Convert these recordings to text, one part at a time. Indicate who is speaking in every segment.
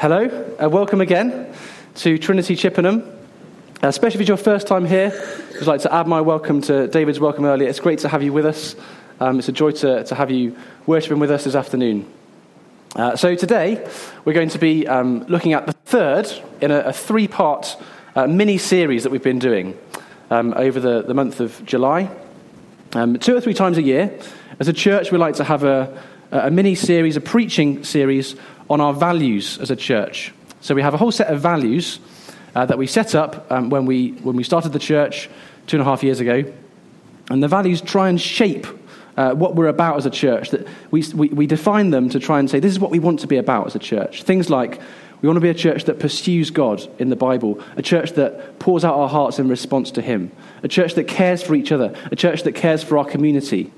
Speaker 1: Hello, uh, welcome again to Trinity Chippenham. Uh, especially if it's your first time here, I'd like to add my welcome to David's welcome earlier. It's great to have you with us. Um, it's a joy to, to have you worshiping with us this afternoon. Uh, so today, we're going to be um, looking at the third in a, a three part uh, mini series that we've been doing um, over the, the month of July. Um, two or three times a year, as a church, we like to have a, a mini series, a preaching series on our values as a church. So we have a whole set of values uh, that we set up um, when, we, when we started the church two and a half years ago. And the values try and shape uh, what we're about as a church. That we, we, we define them to try and say, this is what we want to be about as a church. Things like we want to be a church that pursues God in the Bible, a church that pours out our hearts in response to Him, a church that cares for each other, a church that cares for our community,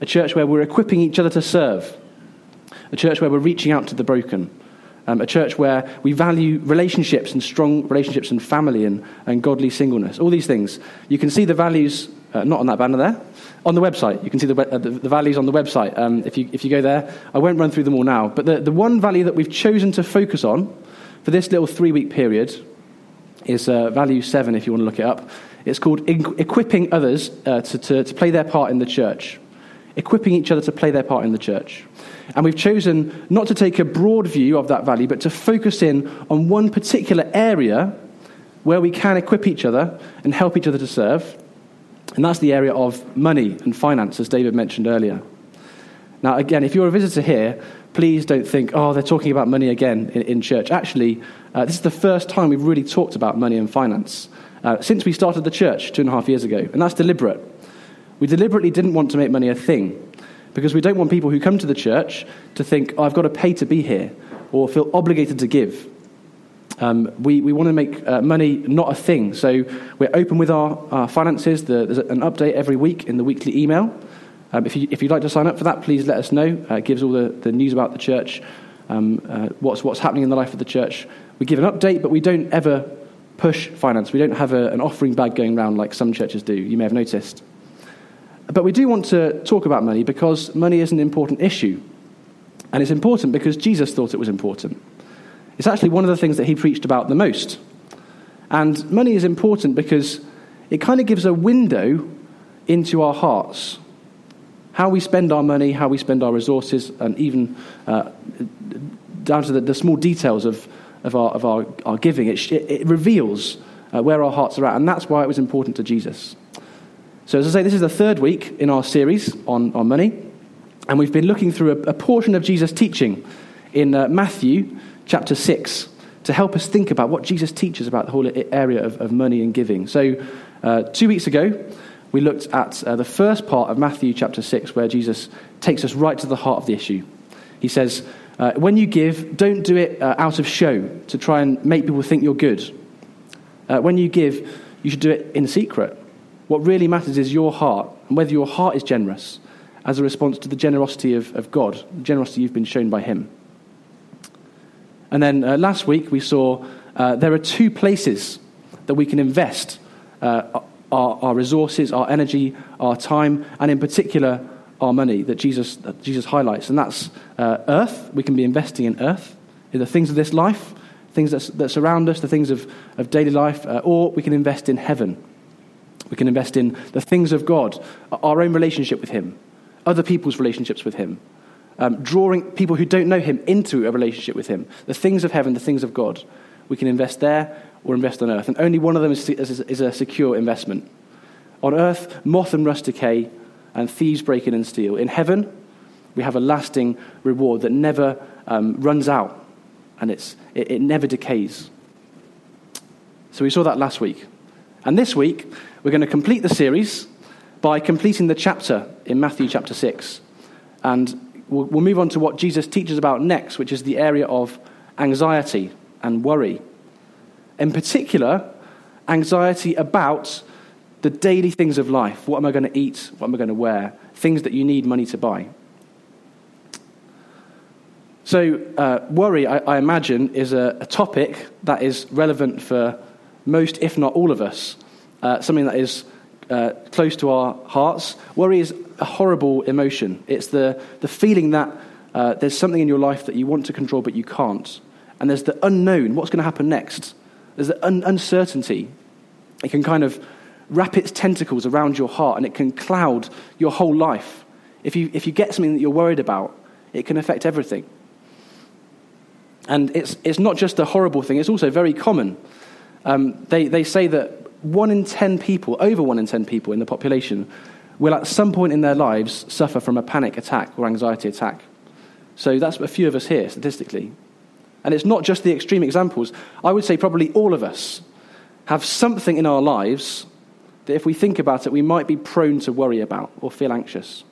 Speaker 1: a church where we're equipping each other to serve, a church where we're reaching out to the broken, um, a church where we value relationships and strong relationships and family and, and godly singleness. All these things. You can see the values, uh, not on that banner there, on the website. You can see the, uh, the, the, values on the website um, if, you, if you go there. I won't run through them all now. But the, the one value that we've chosen to focus on for this little three week period is uh, value seven, if you want to look it up. It's called equipping others uh, to, to, to play their part in the church. Equipping each other to play their part in the church. And we've chosen not to take a broad view of that value, but to focus in on one particular area where we can equip each other and help each other to serve. And that's the area of money and finance, as David mentioned earlier. Now, again, if you're a visitor here, please don't think, oh, they're talking about money again in, in church. Actually, uh, this is the first time we've really talked about money and finance uh, since we started the church two and a half years ago. And that's deliberate. We deliberately didn't want to make money a thing because we don't want people who come to the church to think, oh, I've got to pay to be here or feel obligated to give. Um, we, we want to make uh, money not a thing. So we're open with our, our finances. The, there's an update every week in the weekly email. Um, if, you, if you'd like to sign up for that, please let us know. Uh, it gives all the, the news about the church, um, uh, what's, what's happening in the life of the church. We give an update, but we don't ever push finance. We don't have a, an offering bag going around like some churches do. You may have noticed. But we do want to talk about money because money is an important issue. And it's important because Jesus thought it was important. It's actually one of the things that he preached about the most. And money is important because it kind of gives a window into our hearts. How we spend our money, how we spend our resources, and even uh, down to the, the, small details of, of, our, of our, our giving. It, it reveals uh, where our hearts are at, and that's why it was important to Jesus. So, as I say, this is the third week in our series on, on money, and we've been looking through a, a portion of Jesus' teaching in uh, Matthew chapter 6 to help us think about what Jesus teaches about the whole area of, of money and giving. So, uh, two weeks ago, we looked at uh, the first part of Matthew chapter 6, where Jesus takes us right to the heart of the issue. He says, uh, When you give, don't do it uh, out of show to try and make people think you're good. Uh, when you give, you should do it in secret what really matters is your heart, and whether your heart is generous as a response to the generosity of, of God, the generosity you've been shown by Him. And then uh, last week we saw uh, there are two places that we can invest uh, our, our, resources, our energy, our time, and in particular our money that Jesus, that Jesus highlights. And that's uh, earth. We can be investing in earth, in the things of this life, things that, that surround us, the things of, of daily life, uh, or we can invest in heaven we can invest in the things of God, our own relationship with Him, other people's relationships with Him, um, drawing people who don't know Him into a relationship with Him, the things of heaven, the things of God. We can invest there or invest on earth. And only one of them is, is, is a secure investment. On earth, moth and rust decay, and thieves break in and steal. In heaven, we have a lasting reward that never um, runs out and it's, it, it never decays. So we saw that last week. And this week, we're going to complete the series by completing the chapter in Matthew chapter 6. And we'll, we'll move on to what Jesus teaches about next, which is the area of anxiety and worry. In particular, anxiety about the daily things of life. What am I going to eat? What am I going to wear? Things that you need money to buy. So, uh, worry, I, I, imagine, is a, a, topic that is relevant for most, if not all of us, uh, something that is uh, close to our hearts. Worry is a horrible emotion. It's the, the feeling that uh, there's something in your life that you want to control but you can't. and there's the unknown what's going to happen next. There's the un- uncertainty. It can kind of wrap its tentacles around your heart and it can cloud your whole life. If you, if you get something that you're worried about, it can affect everything. And it's, it's not just a horrible thing, it's also very common. Um, they, they say that one in ten people, over one in ten people in the population, will at some point in their lives suffer from a panic attack or anxiety attack. So that's a few of us here, statistically. And it's not just the extreme examples. I would say probably all of us have something in our lives that, if we think about it, we might be prone to worry about or feel anxious.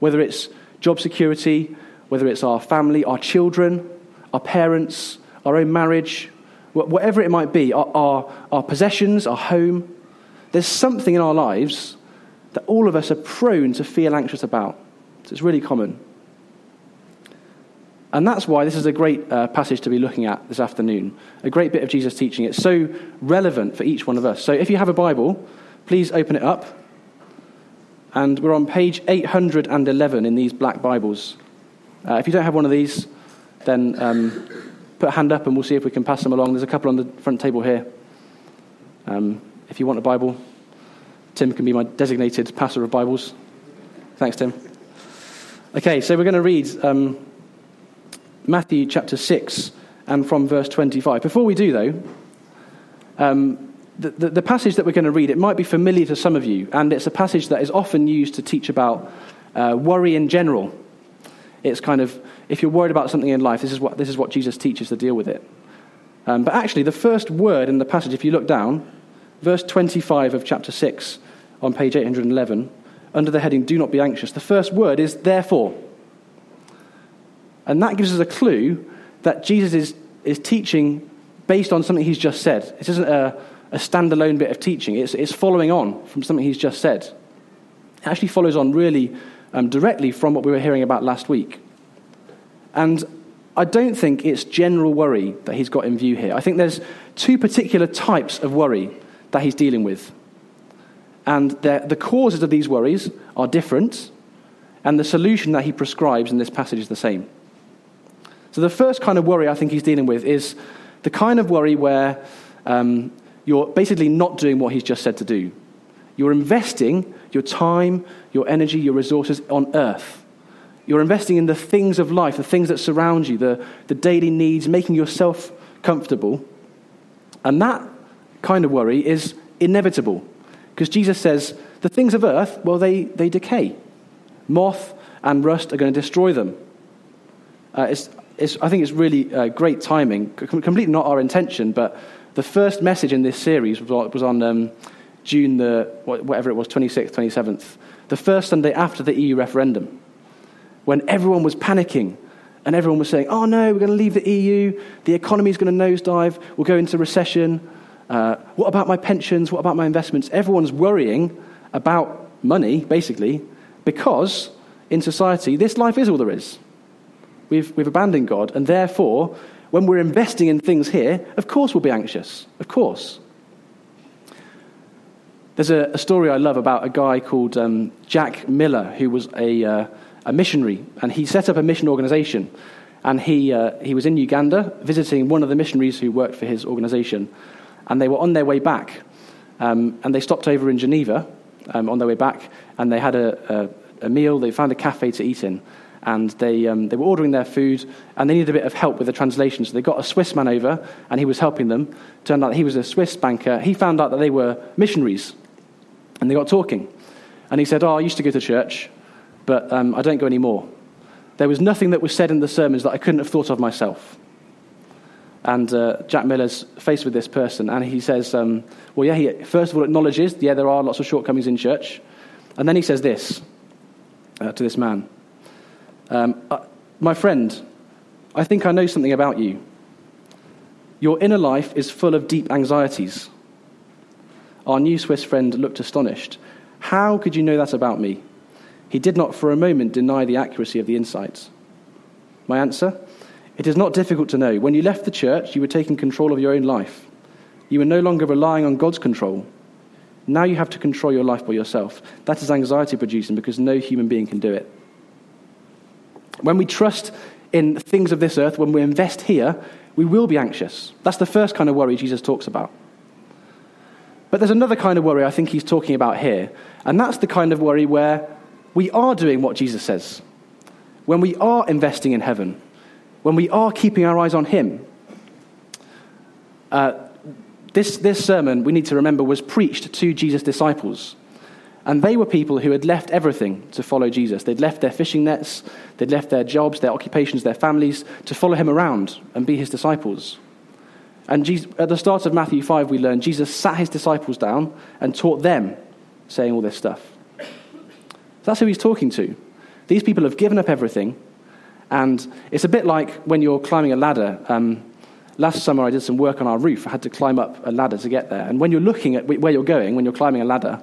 Speaker 1: Whether it's job security, whether it's our family, our children, our parents, our own marriage, whatever it might be, our, our, our possessions, our home. There's something in our lives that all of us are prone to feel anxious about. So it's really common. And that's why this is a great uh, passage to be looking at this afternoon. A great bit of Jesus' teaching. It's so relevant for each one of us. So if you have a Bible, please open it up. And we're on page 811 in these black Bibles. Uh, if you don't have one of these, then um, put a hand up and we'll see if we can pass them along. There's a couple on the front table here. Um, if you want a Bible, Tim can be my designated passer of Bibles. Thanks, Tim. Okay, so we're going to read um, Matthew chapter 6 and from verse 25. Before we do, though, um, the, the, the, passage that we're going to read, it might be familiar to some of you, and it's a passage that is often used to teach about uh, worry in general. It's kind of, if you're worried about something in life, this is what, this is what Jesus teaches to deal with it. Um, but actually, the first word in the passage, if you look down, verse 25 of chapter 6 on page 811, under the heading, Do Not Be Anxious, the first word is therefore. And that gives us a clue that Jesus is, is teaching based on something he's just said. It isn't a, a standalone bit of teaching, it's, it's following on from something he's just said. It actually follows on really um, directly from what we were hearing about last week. And I don't think it's general worry that he's got in view here. I think there's two particular types of worry that he's dealing with. And the causes of these worries are different, and the solution that he prescribes in this passage is the same. So, the first kind of worry I think he's dealing with is the kind of worry where um, you're basically not doing what he's just said to do. You're investing your time, your energy, your resources on earth. You're investing in the things of life, the things that surround you, the, the daily needs, making yourself comfortable. And that kind of worry is inevitable because Jesus says the things of earth, well, they, they decay. Moth and rust are going to destroy them. Uh, it's, it's, I think it's really uh, great timing, completely not our intention, but the first message in this series was, was on um, June the, whatever it was, 26th, 27th, the first Sunday after the EU referendum, when everyone was panicking and everyone was saying, oh no, we're going to leave the EU, the economy is going to nosedive, we'll go into recession. Uh, what about my pensions? What about my investments? Everyone's worrying about money, basically, because in society, this life is all there is. We've, we've abandoned God, and therefore, when we're investing in things here, of course we'll be anxious. Of course. There's a, a story I love about a guy called um, Jack Miller, who was a, uh, a missionary, and he set up a mission organization. And he, uh, he was in Uganda visiting one of the missionaries who worked for his organization. And they were on their way back. Um, and they stopped over in Geneva um, on their way back, and they had a, a, a meal. They found a cafe to eat in and they, um, they were ordering their food, and they needed a bit of help with the translation. So they got a Swiss man over, and he was helping them. Turned out he was a Swiss banker. He found out that they were missionaries, and they got talking. And he said, Oh, I used to go to church, but um, I don't go anymore. There was nothing that was said in the sermons that I couldn't have thought of myself. And uh, Jack Miller's faced with this person, and he says, um, Well, yeah, he first of all acknowledges, yeah, there are lots of shortcomings in church. And then he says this uh, to this man um, uh, my friend, I think I know something about you. Your inner life is full of deep anxieties. Our new Swiss friend looked astonished. How could you know that about me? He did not for a moment deny the accuracy of the insights. My answer? It is not difficult to know. When you left the church, you were taking control of your own life. You were no longer relying on God's control. Now you have to control your life by yourself. That is anxiety producing because no human being can do it. When we trust in things of this earth, when we invest here, We will be anxious. That's the first kind of worry Jesus talks about. But there's another kind of worry I think he's talking about here, and that's the kind of worry where we are doing what Jesus says. When we are investing in heaven, when we are keeping our eyes on Him. Uh, this, this sermon, we need to remember, was preached to Jesus' disciples. And they were people who had left everything to follow Jesus. They'd left their fishing nets, they'd left their jobs, their occupations, their families to follow him around and be his disciples. And Jesus, at the start of Matthew 5, we learn Jesus sat his disciples down and taught them, saying all this stuff. That's who he's talking to. These people have given up everything, and it's a bit like when you're climbing a ladder. Um, last summer, I did some work on our roof. I had to climb up a ladder to get there. And when you're looking at where you're going, when you're climbing a ladder,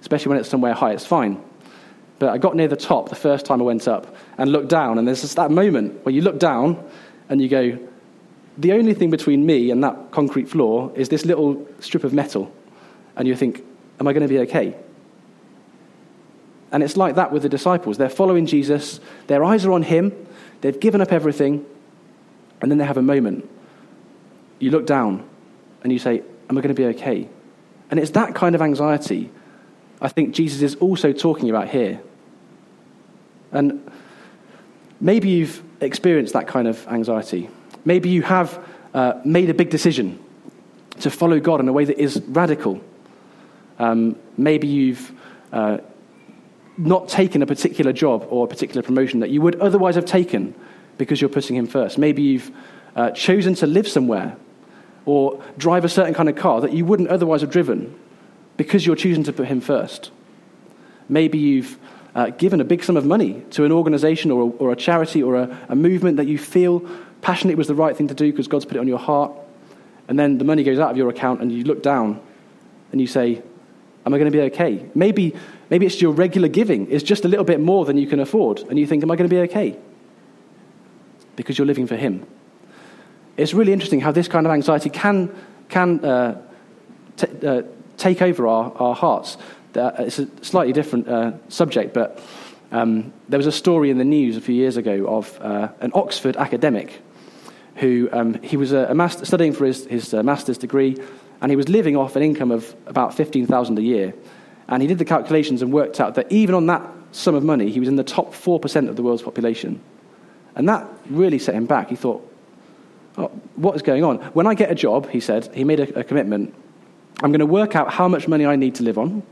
Speaker 1: especially when it's somewhere high, it's fine. But I got near the top the first time I went up and looked down, and there's just that moment where you look down and you go, the only thing between me and that concrete floor is this little strip of metal. And you think, am I going to be okay? And it's like that with the disciples. They're following Jesus, their eyes are on him, they've given up everything, and then they have a moment. You look down and you say, Am I going to be okay? And it's that kind of anxiety I think Jesus is also talking about here. And maybe you've experienced that kind of anxiety. Maybe you have uh, made a big decision to follow God in a way that is radical. Um, maybe you've uh, not taken a particular job or a particular promotion that you would otherwise have taken because you're putting Him first. Maybe you've uh, chosen to live somewhere or drive a certain kind of car that you wouldn't otherwise have driven because you're choosing to put Him first. Maybe you've uh, given a big sum of money to an organization or a, or a charity or a, a movement that you feel passionately was the right thing to do because God's put it on your heart. And then the money goes out of your account and you look down and you say, Am I going to be okay? Maybe, maybe it's your regular giving is just a little bit more than you can afford. And you think, Am I going to be okay? Because you're living for Him. It's really interesting how this kind of anxiety can, can uh, t- uh, take over our, our hearts. It's a slightly different uh, subject, but um, there was a story in the news a few years ago of uh, an Oxford academic who um, he was a, a master, studying for his, his uh, master's degree, and he was living off an income of about 15000 a year. And he did the calculations and worked out that even on that sum of money, he was in the top 4% of the world's population. And that really set him back. He thought, oh, what is going on? When I get a job, he said, he made a, a commitment I'm going to work out how much money I need to live on.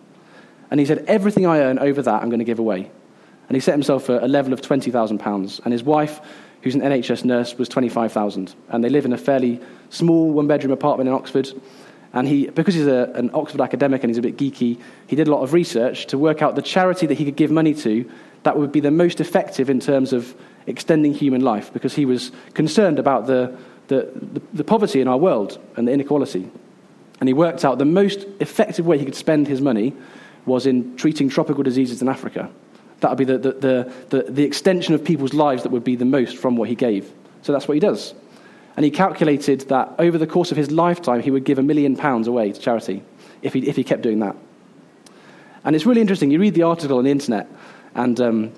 Speaker 1: And he said, everything I earn over that, I'm going to give away. And he set himself a, a level of £20,000. And his wife, who's an NHS nurse, was 25000 And they live in a fairly small one bedroom apartment in Oxford. And he, because he's a, an Oxford academic and he's a bit geeky, he did a lot of research to work out the charity that he could give money to that would be the most effective in terms of extending human life, because he was concerned about the, the, the, the poverty in our world and the inequality. And he worked out the most effective way he could spend his money was in treating tropical diseases in Africa. That would be the, the, the, the, extension of people's lives that would be the most from what he gave. So that's what he does. And he calculated that over the course of his lifetime, he would give a million pounds away to charity if he, if he kept doing that. And it's really interesting. You read the article on the internet and um,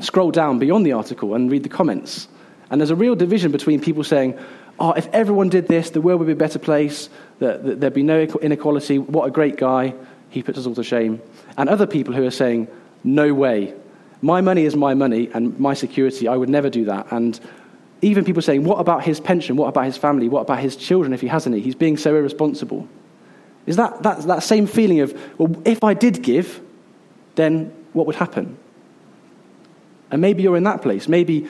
Speaker 1: scroll down beyond the article and read the comments. And there's a real division between people saying, oh, if everyone did this, the world would be a better place, that, that there'd be no inequality. What a great guy. He puts us all to shame. And other people who are saying, no way. My money is my money and my security. I would never do that. And even people saying, what about his pension? What about his family? What about his children if he has any? He's being so irresponsible. Is that, that, that same feeling of, well, if I did give, then what would happen? And maybe you're in that place. Maybe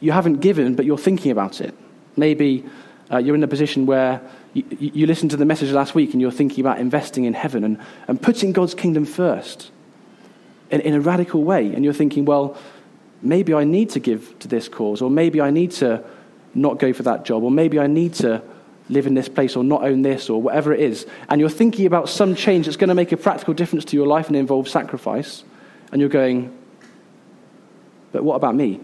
Speaker 1: you haven't given, but you're thinking about it. Maybe uh, you're in a position where you, you listened to the message last week and you're thinking about investing in heaven and, and putting God's kingdom first in, in a radical way. And you're thinking, well, maybe I need to give to this cause, or maybe I need to not go for that job, or maybe I need to live in this place or not own this, or whatever it is. And you're thinking about some change that's going to make a practical difference to your life and involve sacrifice. And you're going, but what about me?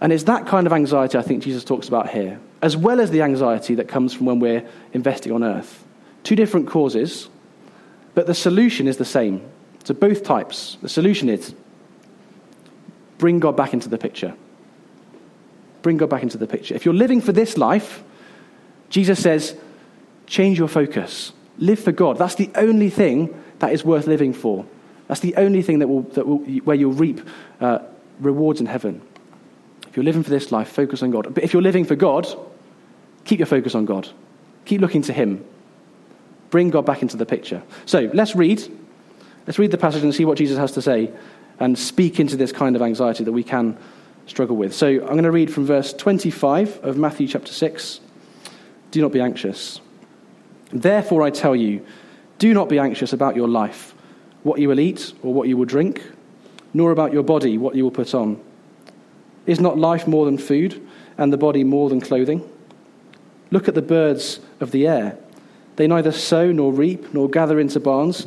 Speaker 1: And it's that kind of anxiety I think Jesus talks about here, as well as the anxiety that comes from when we're investing on earth. Two different causes, but the solution is the same. To both types, the solution is bring God back into the picture. bring God back into the picture. If you're living for this life, Jesus says, change your focus. Live for God. That's the only thing that is worth living for. That's the only thing that will, that will, where you'll reap uh, rewards in heaven. If you're living for this life, focus on God. But if you're living for God, keep your focus on God. Keep looking to Him. Bring God back into the picture. So let's read. Let's read the passage and see what Jesus has to say and speak into this kind of anxiety that we can struggle with. So I'm going to read from verse 25 of Matthew chapter 6. Do not be anxious. Therefore, I tell you, do not be anxious about your life, what you will eat or what you will drink, nor about your body, what you will put on. Is not life more than food, and the body more than clothing? Look at the birds of the air. They neither sow nor reap nor gather into barns,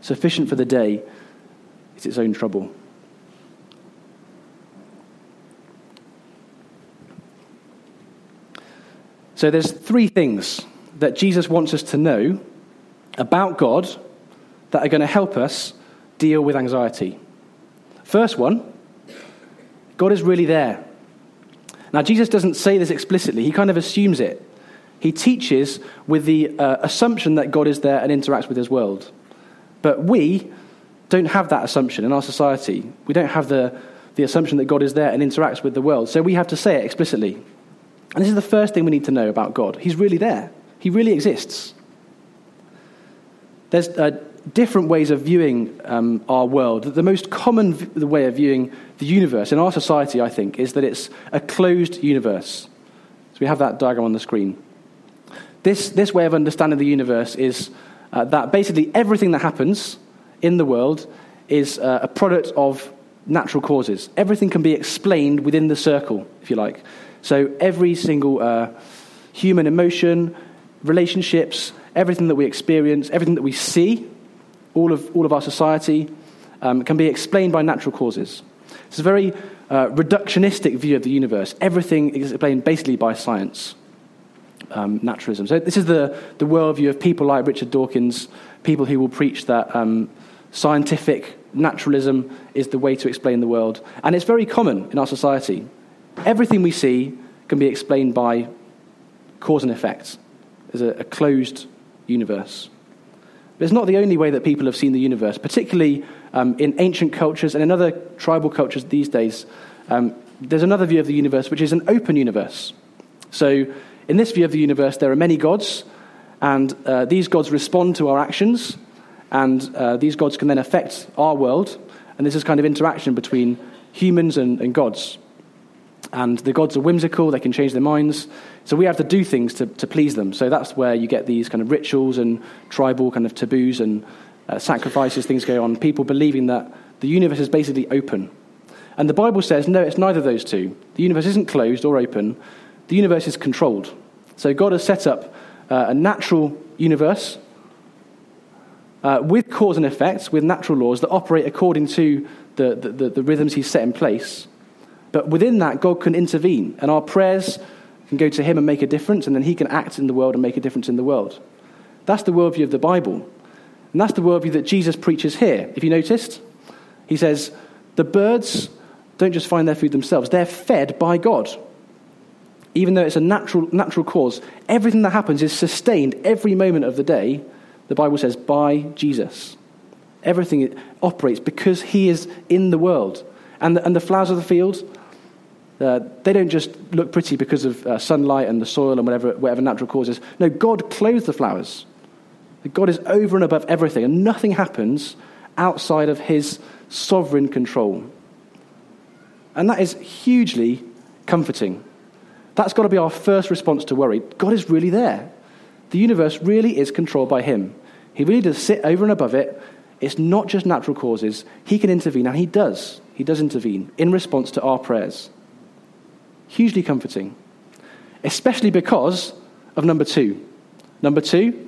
Speaker 1: Sufficient for the day is its own trouble. So there's three things that Jesus wants us to know about God that are going to help us deal with anxiety. First one, God is really there. Now, Jesus doesn't say this explicitly, he kind of assumes it. He teaches with the uh, assumption that God is there and interacts with his world. But we don't have that assumption in our society. We don't have the, the assumption that God is there and interacts with the world. So we have to say it explicitly. And this is the first thing we need to know about God. He's really there, He really exists. There's uh, different ways of viewing um, our world. The most common v- way of viewing the universe in our society, I think, is that it's a closed universe. So we have that diagram on the screen. This, this way of understanding the universe is uh, that basically everything that happens in the world is uh, a product of natural causes. Everything can be explained within the circle, if you like. So every single uh, human emotion, relationships, everything that we experience, everything that we see, all of, all of our society, um, can be explained by natural causes. It's a very uh, reductionistic view of the universe. Everything is explained basically by science, um, naturalism. So this is the, the worldview of people like Richard Dawkins, people who will preach that um, scientific naturalism is the way to explain the world. And it's very common in our society. Everything we see can be explained by cause and effect. There's a, a closed universe. But it's not the only way that people have seen the universe, particularly um, in ancient cultures and in other tribal cultures these days. Um, there's another view of the universe, which is an open universe. So, in this view of the universe, there are many gods, and uh, these gods respond to our actions, and uh, these gods can then affect our world. And this is kind of interaction between humans and, and gods. And the gods are whimsical, they can change their minds. So we have to do things to, to please them. So that's where you get these kind of rituals and tribal kind of taboos and uh, sacrifices, things go on. People believing that the universe is basically open. And the Bible says, no, it's neither those two. The universe isn't closed or open, the universe is controlled. So God has set up uh, a natural universe uh, with cause and effect, with natural laws that operate according to the, the, the, rhythms He's set in place. But within that, God can intervene, and our prayers can go to Him and make a difference, and then He can act in the world and make a difference in the world. That's the worldview of the Bible. And that's the worldview that Jesus preaches here. If you noticed, He says, the birds don't just find their food themselves, they're fed by God. Even though it's a natural, natural cause, everything that happens is sustained every moment of the day, the Bible says, by Jesus. Everything operates because He is in the world. And the, and the flowers of the field, Uh, they don't just look pretty because of uh, sunlight and the soil and whatever, whatever natural causes. No, God clothes the flowers. God is over and above everything, and nothing happens outside of his sovereign control. And that is hugely comforting. That's got to be our first response to worry. God is really there. The universe really is controlled by him. He really does sit over and above it. It's not just natural causes. He can intervene, and he does. He does intervene in response to our prayers. Hugely comforting, especially because of number two. Number two,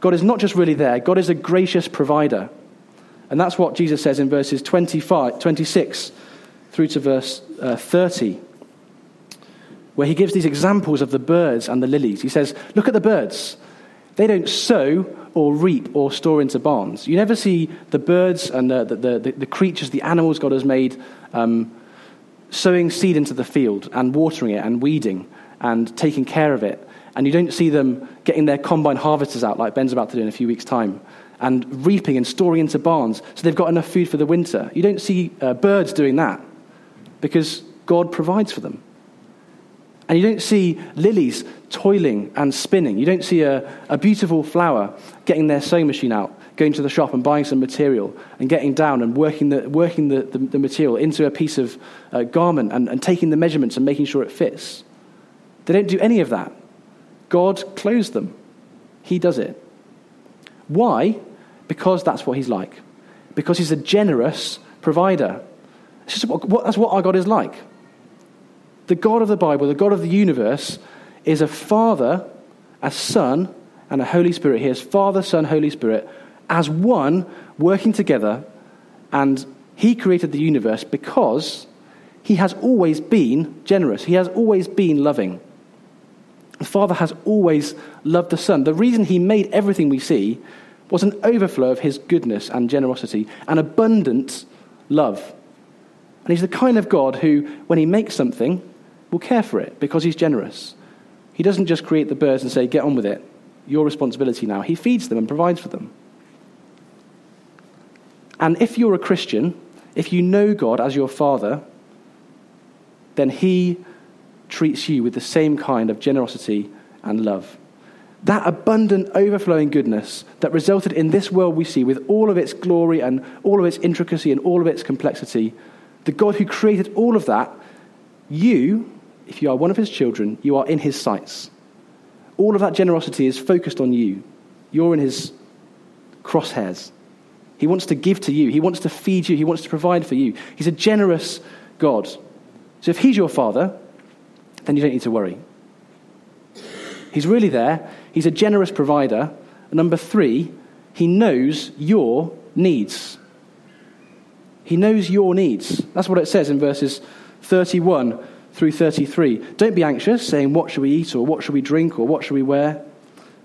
Speaker 1: God is not just really there, God is a gracious provider. And that's what Jesus says in verses 25, 26 through to verse uh, 30, where he gives these examples of the birds and the lilies. He says, Look at the birds. They don't sow or reap or store into barns. You never see the birds and the, the, the, the creatures, the animals God has made, um, sowing seed into the field and watering it and weeding and taking care of it. And you don't see them getting their combine harvesters out like Ben's about to do in a few weeks' time and reaping and storing into barns so they've got enough food for the winter. You don't see uh, birds doing that because God provides for them. And you don't see lilies toiling and spinning. You don't see a, a beautiful flower getting their sewing machine out, going to the shop and buying some material, and getting down and working the, working the, the, the material into a piece of uh, garment and, and taking the measurements and making sure it fits. They don't do any of that. God clothes them, He does it. Why? Because that's what He's like. Because He's a generous provider. What, that's what our God is like. The God of the Bible, the God of the universe, is a Father, a Son, and a Holy Spirit. He is Father, Son, Holy Spirit as one working together. And He created the universe because He has always been generous, He has always been loving. The Father has always loved the Son. The reason He made everything we see was an overflow of His goodness and generosity, an abundant love. And He's the kind of God who, when He makes something, will care for it because He's generous. He doesn't just create the birds and say, get on with it. Your responsibility now. He feeds them and provides for them. And if you're a Christian, if you know God as your Father, then He treats you with the same kind of generosity and love. That abundant, overflowing goodness that resulted in this world we see with all of its glory and all of its intricacy and all of its complexity, the God who created all of that, you if you are one of his children, you are in his sights. All of that generosity is focused on you. You're in his crosshairs. He wants to give to you, he wants to feed you, he wants to provide for you. He's a generous God. So if he's your father, then you don't need to worry. He's really there, he's a generous provider. Number three, he knows your needs. He knows your needs. That's what it says in verses 31 through 33. Don't be anxious, saying, What shall we eat, or what shall we drink, or what shall we wear?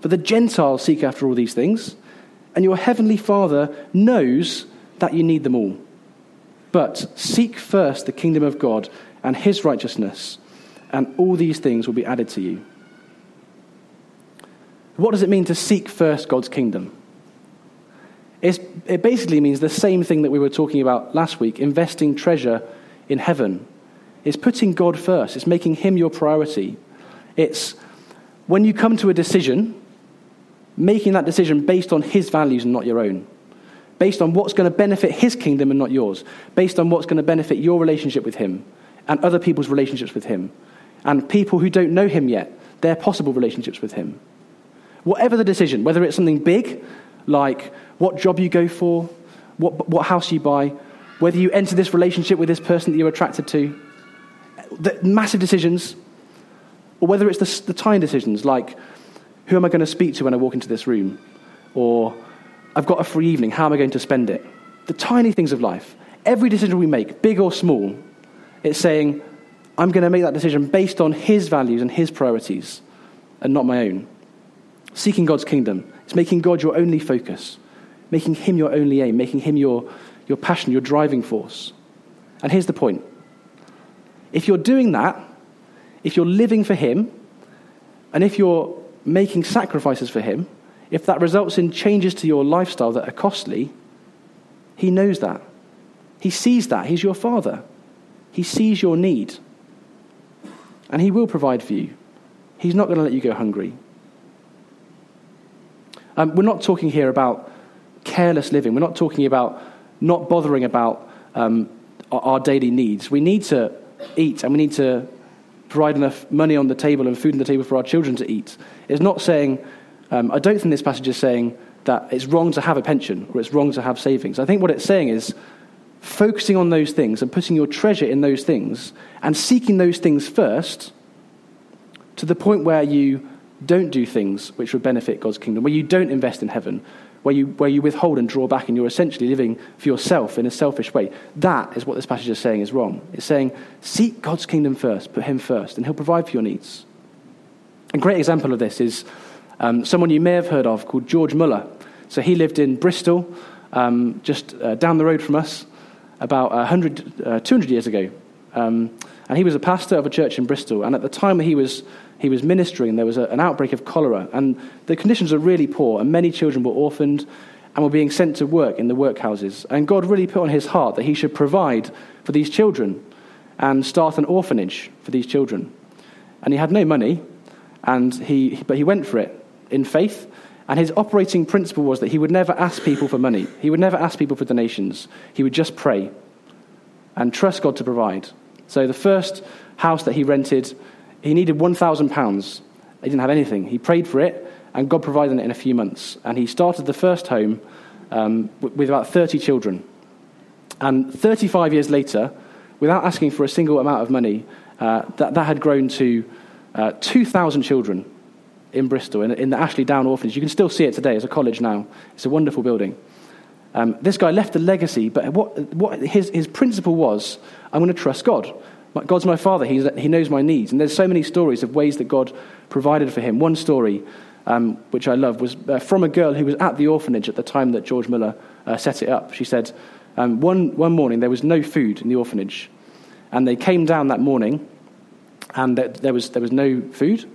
Speaker 1: For the Gentiles seek after all these things, and your heavenly Father knows that you need them all. But seek first the kingdom of God and his righteousness, and all these things will be added to you. What does it mean to seek first God's kingdom? It's, it basically means the same thing that we were talking about last week investing treasure in heaven it's putting God first, it's making Him your priority. It's when you come to a decision, making that decision based on His values and not your own, based on what's going to benefit His kingdom and not yours, based on what's going to benefit your relationship with Him and other people's relationships with Him, and people who don't know Him yet, their possible relationships with Him. Whatever the decision, whether it's something big, like what job you go for, what, what house you buy, whether you enter this relationship with this person that you're attracted to, the massive decisions, or whether it's the, the tiny decisions like, who am I going to speak to when I walk into this room? Or, I've got a free evening, how am I going to spend it? The tiny things of life. Every decision we make, big or small, it's saying, I'm going to make that decision based on His values and His priorities and not my own. Seeking God's kingdom It's making God your only focus, making Him your only aim, making Him your, your passion, your driving force. And here's the point if you're doing that, if you're living for Him, and if you're making sacrifices for Him, if that results in changes to your lifestyle that are costly, He knows that. He sees that. He's your Father. He sees your need. and He will provide for you. He's not going to let you go hungry. Um, we're not talking here about careless living. We're not talking about not bothering about um, our, our daily needs. We need to eat and we need to provide enough money on the table and food on the table for our children to eat. It's not saying, um, I don't think this passage is saying that it's wrong to have a pension or it's wrong to have savings. I think what it's saying is focusing on those things and putting your treasure in those things and seeking those things first to the point where you don't do things which would benefit God's kingdom, where you don't invest in heaven, where you, where you withhold and draw back and you're essentially living for yourself in a selfish way. That is what this passage is saying is wrong. It's saying, seek God's kingdom first, put Him first, and He'll provide for your needs. A great example of this is um, someone you may have heard of called George Muller. So he lived in Bristol, um, just uh, down the road from us, about 100, uh, 200 years ago. Um, and he was a pastor of a church in Bristol. And at the time he was he was ministering, there was a, an outbreak of cholera, and the conditions were really poor, and many children were orphaned and were being sent to work in the workhouses. And God really put on his heart that he should provide for these children and start an orphanage for these children. And he had no money, and he, but he went for it in faith. And his operating principle was that he would never ask people for money. He would never ask people for donations. He would just pray and trust God to provide. So the first house that he rented he needed £1,000. He didn't have anything. He prayed for it, and God provided it in a few months. And he started the first home um, with about 30 children. And 35 years later, without asking for a single amount of money, uh, that, that had grown to uh, 2,000 children in Bristol, in, in, the Ashley Down Orphanage. You can still see it today. It's a college now. It's a wonderful building. Um, this guy left a legacy, but what, what his, his principle was I'm going to trust God. God's my father. He's, he knows my needs. And there's so many stories of ways that God provided for him. One story, um, which I love, was uh, from a girl who was at the orphanage at the time that George Muller uh, set it up. She said, um, one, one morning there was no food in the orphanage. And they came down that morning, and there was, there was no food.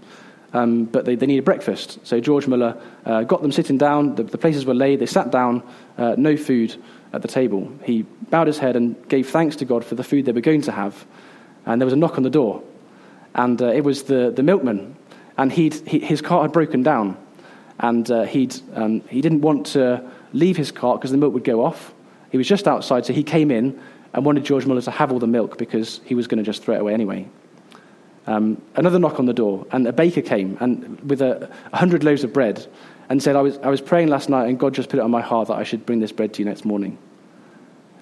Speaker 1: Um, but they, they needed breakfast. So George Muller uh, got them sitting down. The, the, places were laid. They sat down, uh, no food at the table. He bowed his head and gave thanks to God for the food they were going to have and there was a knock on the door. And uh, it was the, the milkman. And he'd, he, his cart had broken down. And uh, he'd, um, he didn't want to leave his cart because the milk would go off. He was just outside, so he came in and wanted George Muller to have all the milk because he was going to just throw it away anyway. Um, another knock on the door, and a baker came and with a, hundred loaves of bread and said, I was, I was praying last night, and God just put it on my heart that I should bring this bread to you next morning.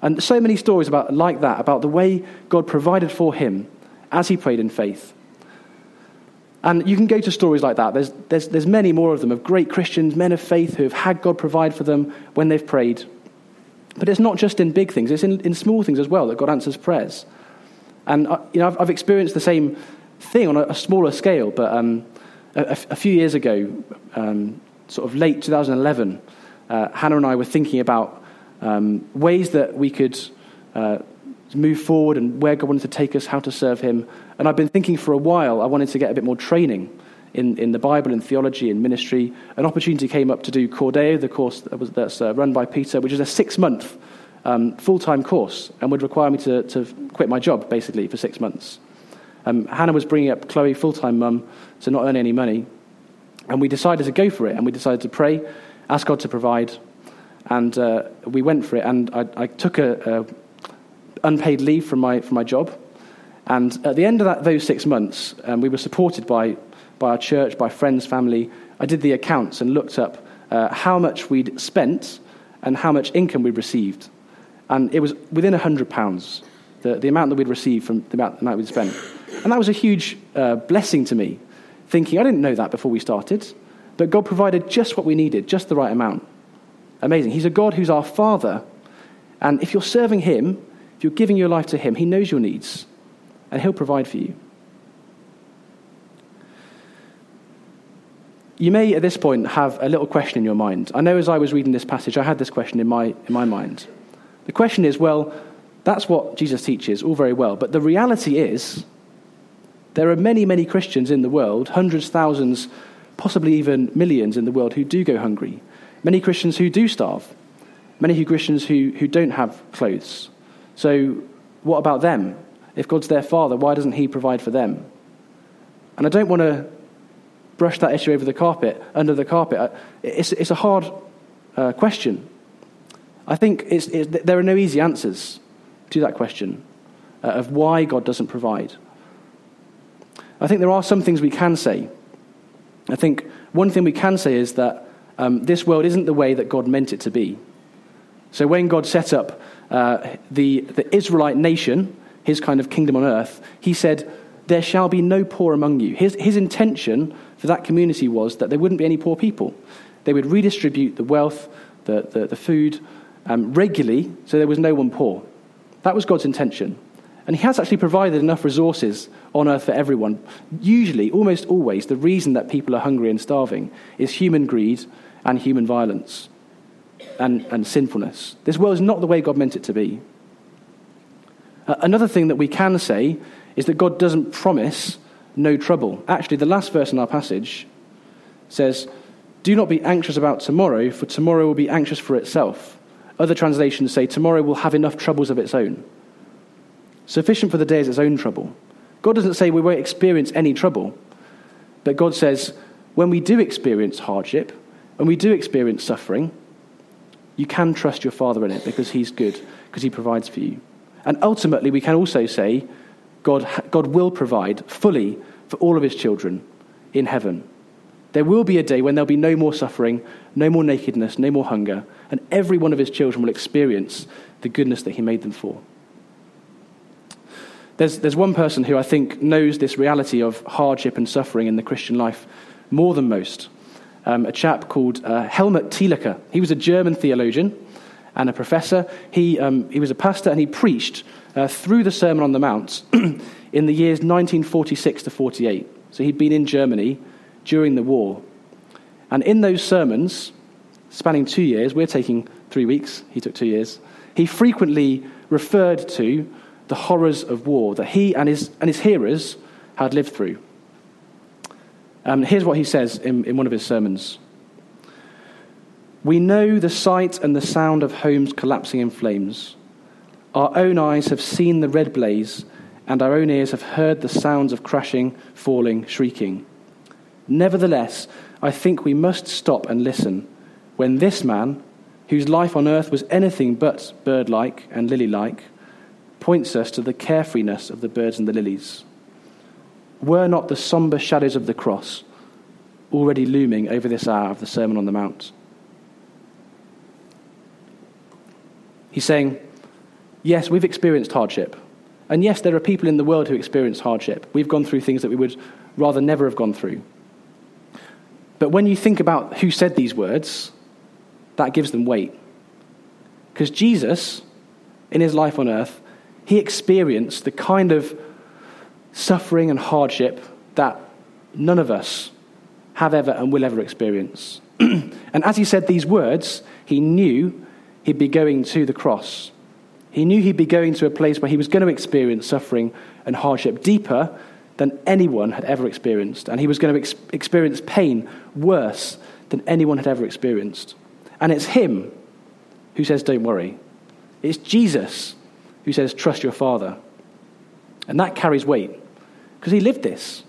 Speaker 1: And so many stories about, like that, about the way God provided for him as he prayed in faith. And you can go to stories like that. There's, there's, there's many more of them of great Christians, men of faith who have had God provide for them when they've prayed. But it's not just in big things, it's in, in small things as well that God answers prayers. And uh, you know, I've, I've, experienced the same thing on a, a smaller scale, but um, a, a, few years ago, um, sort of late 2011, uh, Hannah and I were thinking about um, ways that we could uh, move forward and where God wanted to take us, how to serve Him. And I've been thinking for a while, I wanted to get a bit more training in, in the Bible, in theology, in ministry. An opportunity came up to do Cor Deo, the course that was, that's uh, run by Peter, which is a six month um, full time course and would require me to, to quit my job, basically, for six months. Um, Hannah was bringing up Chloe, full time mum, to not earn any money. And we decided to go for it, and we decided to pray, ask God to provide, and uh, we went for it. And I, I took a, a, unpaid leave from my, from my job. And at the end of that, those six months, um, we were supported by, by our church, by friends, family. I did the accounts and looked up uh, how much we'd spent and how much income we'd received. And it was within £100, the, the amount that we'd received from the amount, amount we'd spent. And that was a huge uh, blessing to me, thinking I didn't know that before we started, but God provided just what we needed, just the right amount. Amazing. He's a God who's our Father. And if you're serving Him, if you're giving your life to Him, He knows your needs and He'll provide for you. You may, at this point, have a little question in your mind. I know as I was reading this passage, I had this question in my, in my mind. The question is well, that's what Jesus teaches, all very well. But the reality is, there are many, many Christians in the world, hundreds, thousands, possibly even millions in the world, who do go hungry. Many Christians who do starve, many Christians who, who don't have clothes. So, what about them? If God's their father, why doesn't he provide for them? And I don't want to brush that issue over the carpet, under the carpet. It's, it's a hard uh, question. I think it's, it's, there are no easy answers to that question uh, of why God doesn't provide. I think there are some things we can say. I think one thing we can say is that um, this world isn't the way that God meant it to be. So when God set up uh, the, the Israelite nation, his kind of kingdom on earth, he said, There shall be no poor among you. His, his intention for that community was that there wouldn't be any poor people. They would redistribute the wealth, the, the, the food, um, regularly, so there was no one poor. That was God's intention. And He has actually provided enough resources on earth for everyone. Usually, almost always, the reason that people are hungry and starving is human greed and human violence and, and sinfulness. This world is not the way God meant it to be. Uh, another thing that we can say is that God doesn't promise no trouble. Actually, the last verse in our passage says, Do not be anxious about tomorrow, for tomorrow will be anxious for itself. Other translations say, Tomorrow will have enough troubles of its own. Sufficient for the day is its own trouble. God doesn't say we won't experience any trouble, but God says, when we do experience hardship, when we do experience suffering, you can trust your Father in it because He's good, because He provides for you. And ultimately, we can also say, God, God will provide fully for all of His children in heaven. There will be a day when there'll be no more suffering, no more nakedness, no more hunger, and every one of His children will experience the goodness that He made them for. There's, there's one person who I think knows this reality of hardship and suffering in the Christian life more than most. Um, a chap called uh, Helmut Thielicke. He was a German theologian and a professor. He, um, he was a pastor and he preached uh, through the Sermon on the Mount in the years 1946 to 48. So he'd been in Germany during the war. And in those sermons, spanning two years, we're taking three weeks, he took two years, he frequently referred to the horrors of war that he and his, and his hearers had lived through. Um, here's what he says in, in one of his sermons We know the sight and the sound of homes collapsing in flames. Our own eyes have seen the red blaze, and our own ears have heard the sounds of crashing, falling, shrieking. Nevertheless, I think we must stop and listen when this man, whose life on earth was anything but bird like and lily like, points us to the carefreeness of the birds and the lilies. Were not the somber shadows of the cross already looming over this hour of the Sermon on the Mount? He's saying, Yes, we've experienced hardship. And yes, there are people in the world who experience hardship. We've gone through things that we would rather never have gone through. But when you think about who said these words, that gives them weight. Because Jesus, in his life on earth, he experienced the kind of suffering and hardship that none of us have ever and will ever experience. and as he said these words, he knew he'd be going to the cross. He knew he'd be going to a place where he was going to experience suffering and hardship deeper than anyone had ever experienced. And he was going to ex- experience pain worse than anyone had ever experienced. And it's him who says, Don't worry. It's Jesus who says, Trust your Father. And that carries weight because he lived this.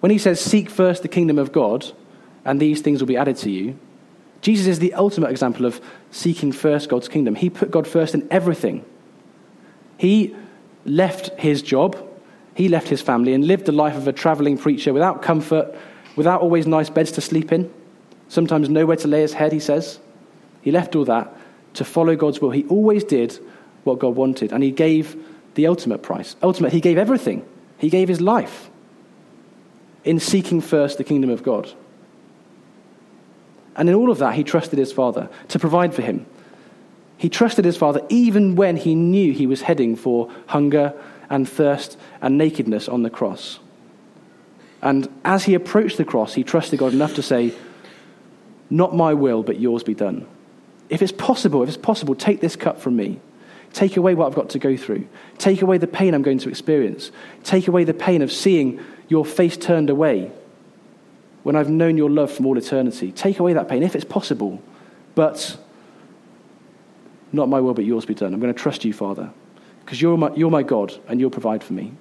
Speaker 1: When he says, Seek first the kingdom of God, and these things will be added to you, Jesus is the ultimate example of seeking first God's kingdom. He put God first in everything. He left his job, he left his family, and lived the life of a traveling preacher without comfort, without always nice beds to sleep in, sometimes nowhere to lay his head, he says. He left all that to follow God's will. He always did what God wanted. And he gave the ultimate price. Ultimate, he gave everything. He gave his life in seeking first the kingdom of God. And in all of that, he trusted his father to provide for him. He trusted his father even when he knew he was heading for hunger and thirst and nakedness on the cross. And as he approached the cross, he trusted God enough to say, Not my will, but yours be done. If it's possible, if it's possible, take this cup from me. Take away what I've got to go through. Take away the pain I'm going to experience. Take away the pain of seeing your face turned away when I've known your love from all eternity. Take away that pain if it's possible. But not my will, but yours be done. I'm going to trust you, Father, because you're my, you're my God and you'll provide for me.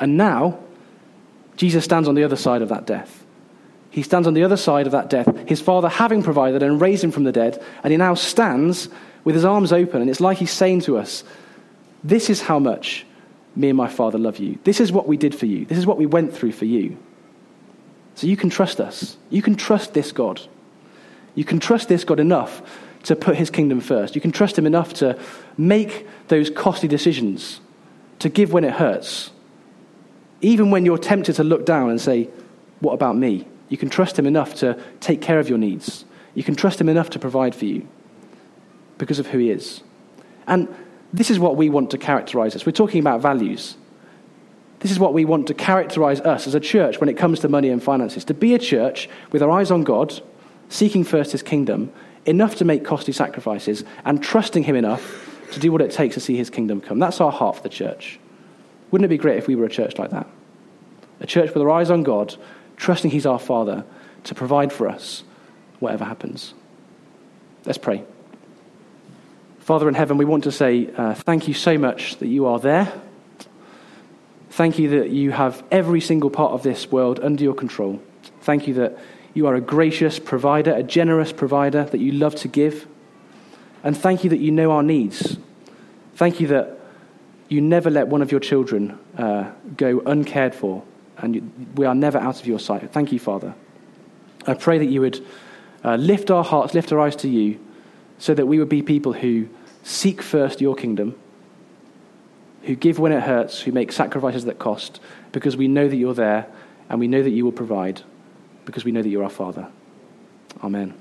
Speaker 1: And now, Jesus stands on the other side of that death. He stands on the other side of that death, his Father having provided and raised him from the dead, and he now stands with his arms open, and it's like he's saying to us, This is how much me and my Father love you. This is what we did for you. This is what we went through for you. So you can trust us. You can trust this God. You can trust this God enough to put his kingdom first. You can trust him enough to make those costly decisions, to give when it hurts. Even when you're tempted to look down and say, What about me? You can trust him enough to take care of your needs. You can trust him enough to provide for you because of who he is. And this is what we want to characterize us. We're talking about values. This is what we want to characterize us as a church when it comes to money and finances to be a church with our eyes on God, seeking first his kingdom, enough to make costly sacrifices, and trusting him enough to do what it takes to see his kingdom come. That's our heart for the church. Wouldn't it be great if we were a church like that? A church with our eyes on God, trusting he's our Father to provide for us whatever happens. Let's pray. Father in heaven, we want to say uh, thank you so much that you are there. Thank you that you have every single part of this world under your control. Thank you that you are a gracious provider, a generous provider, that you love to give. And thank you that you know our needs. Thank you that you never let one of your children uh, go uncared for, and you, we are never out of your sight. Thank you, Father. I pray that you would uh, lift our hearts, lift our eyes to you, so that we would be people who seek first your kingdom, who give when it hurts, who make sacrifices that cost, because we know that you're there and we know that you will provide, because we know that you're our Father. Amen.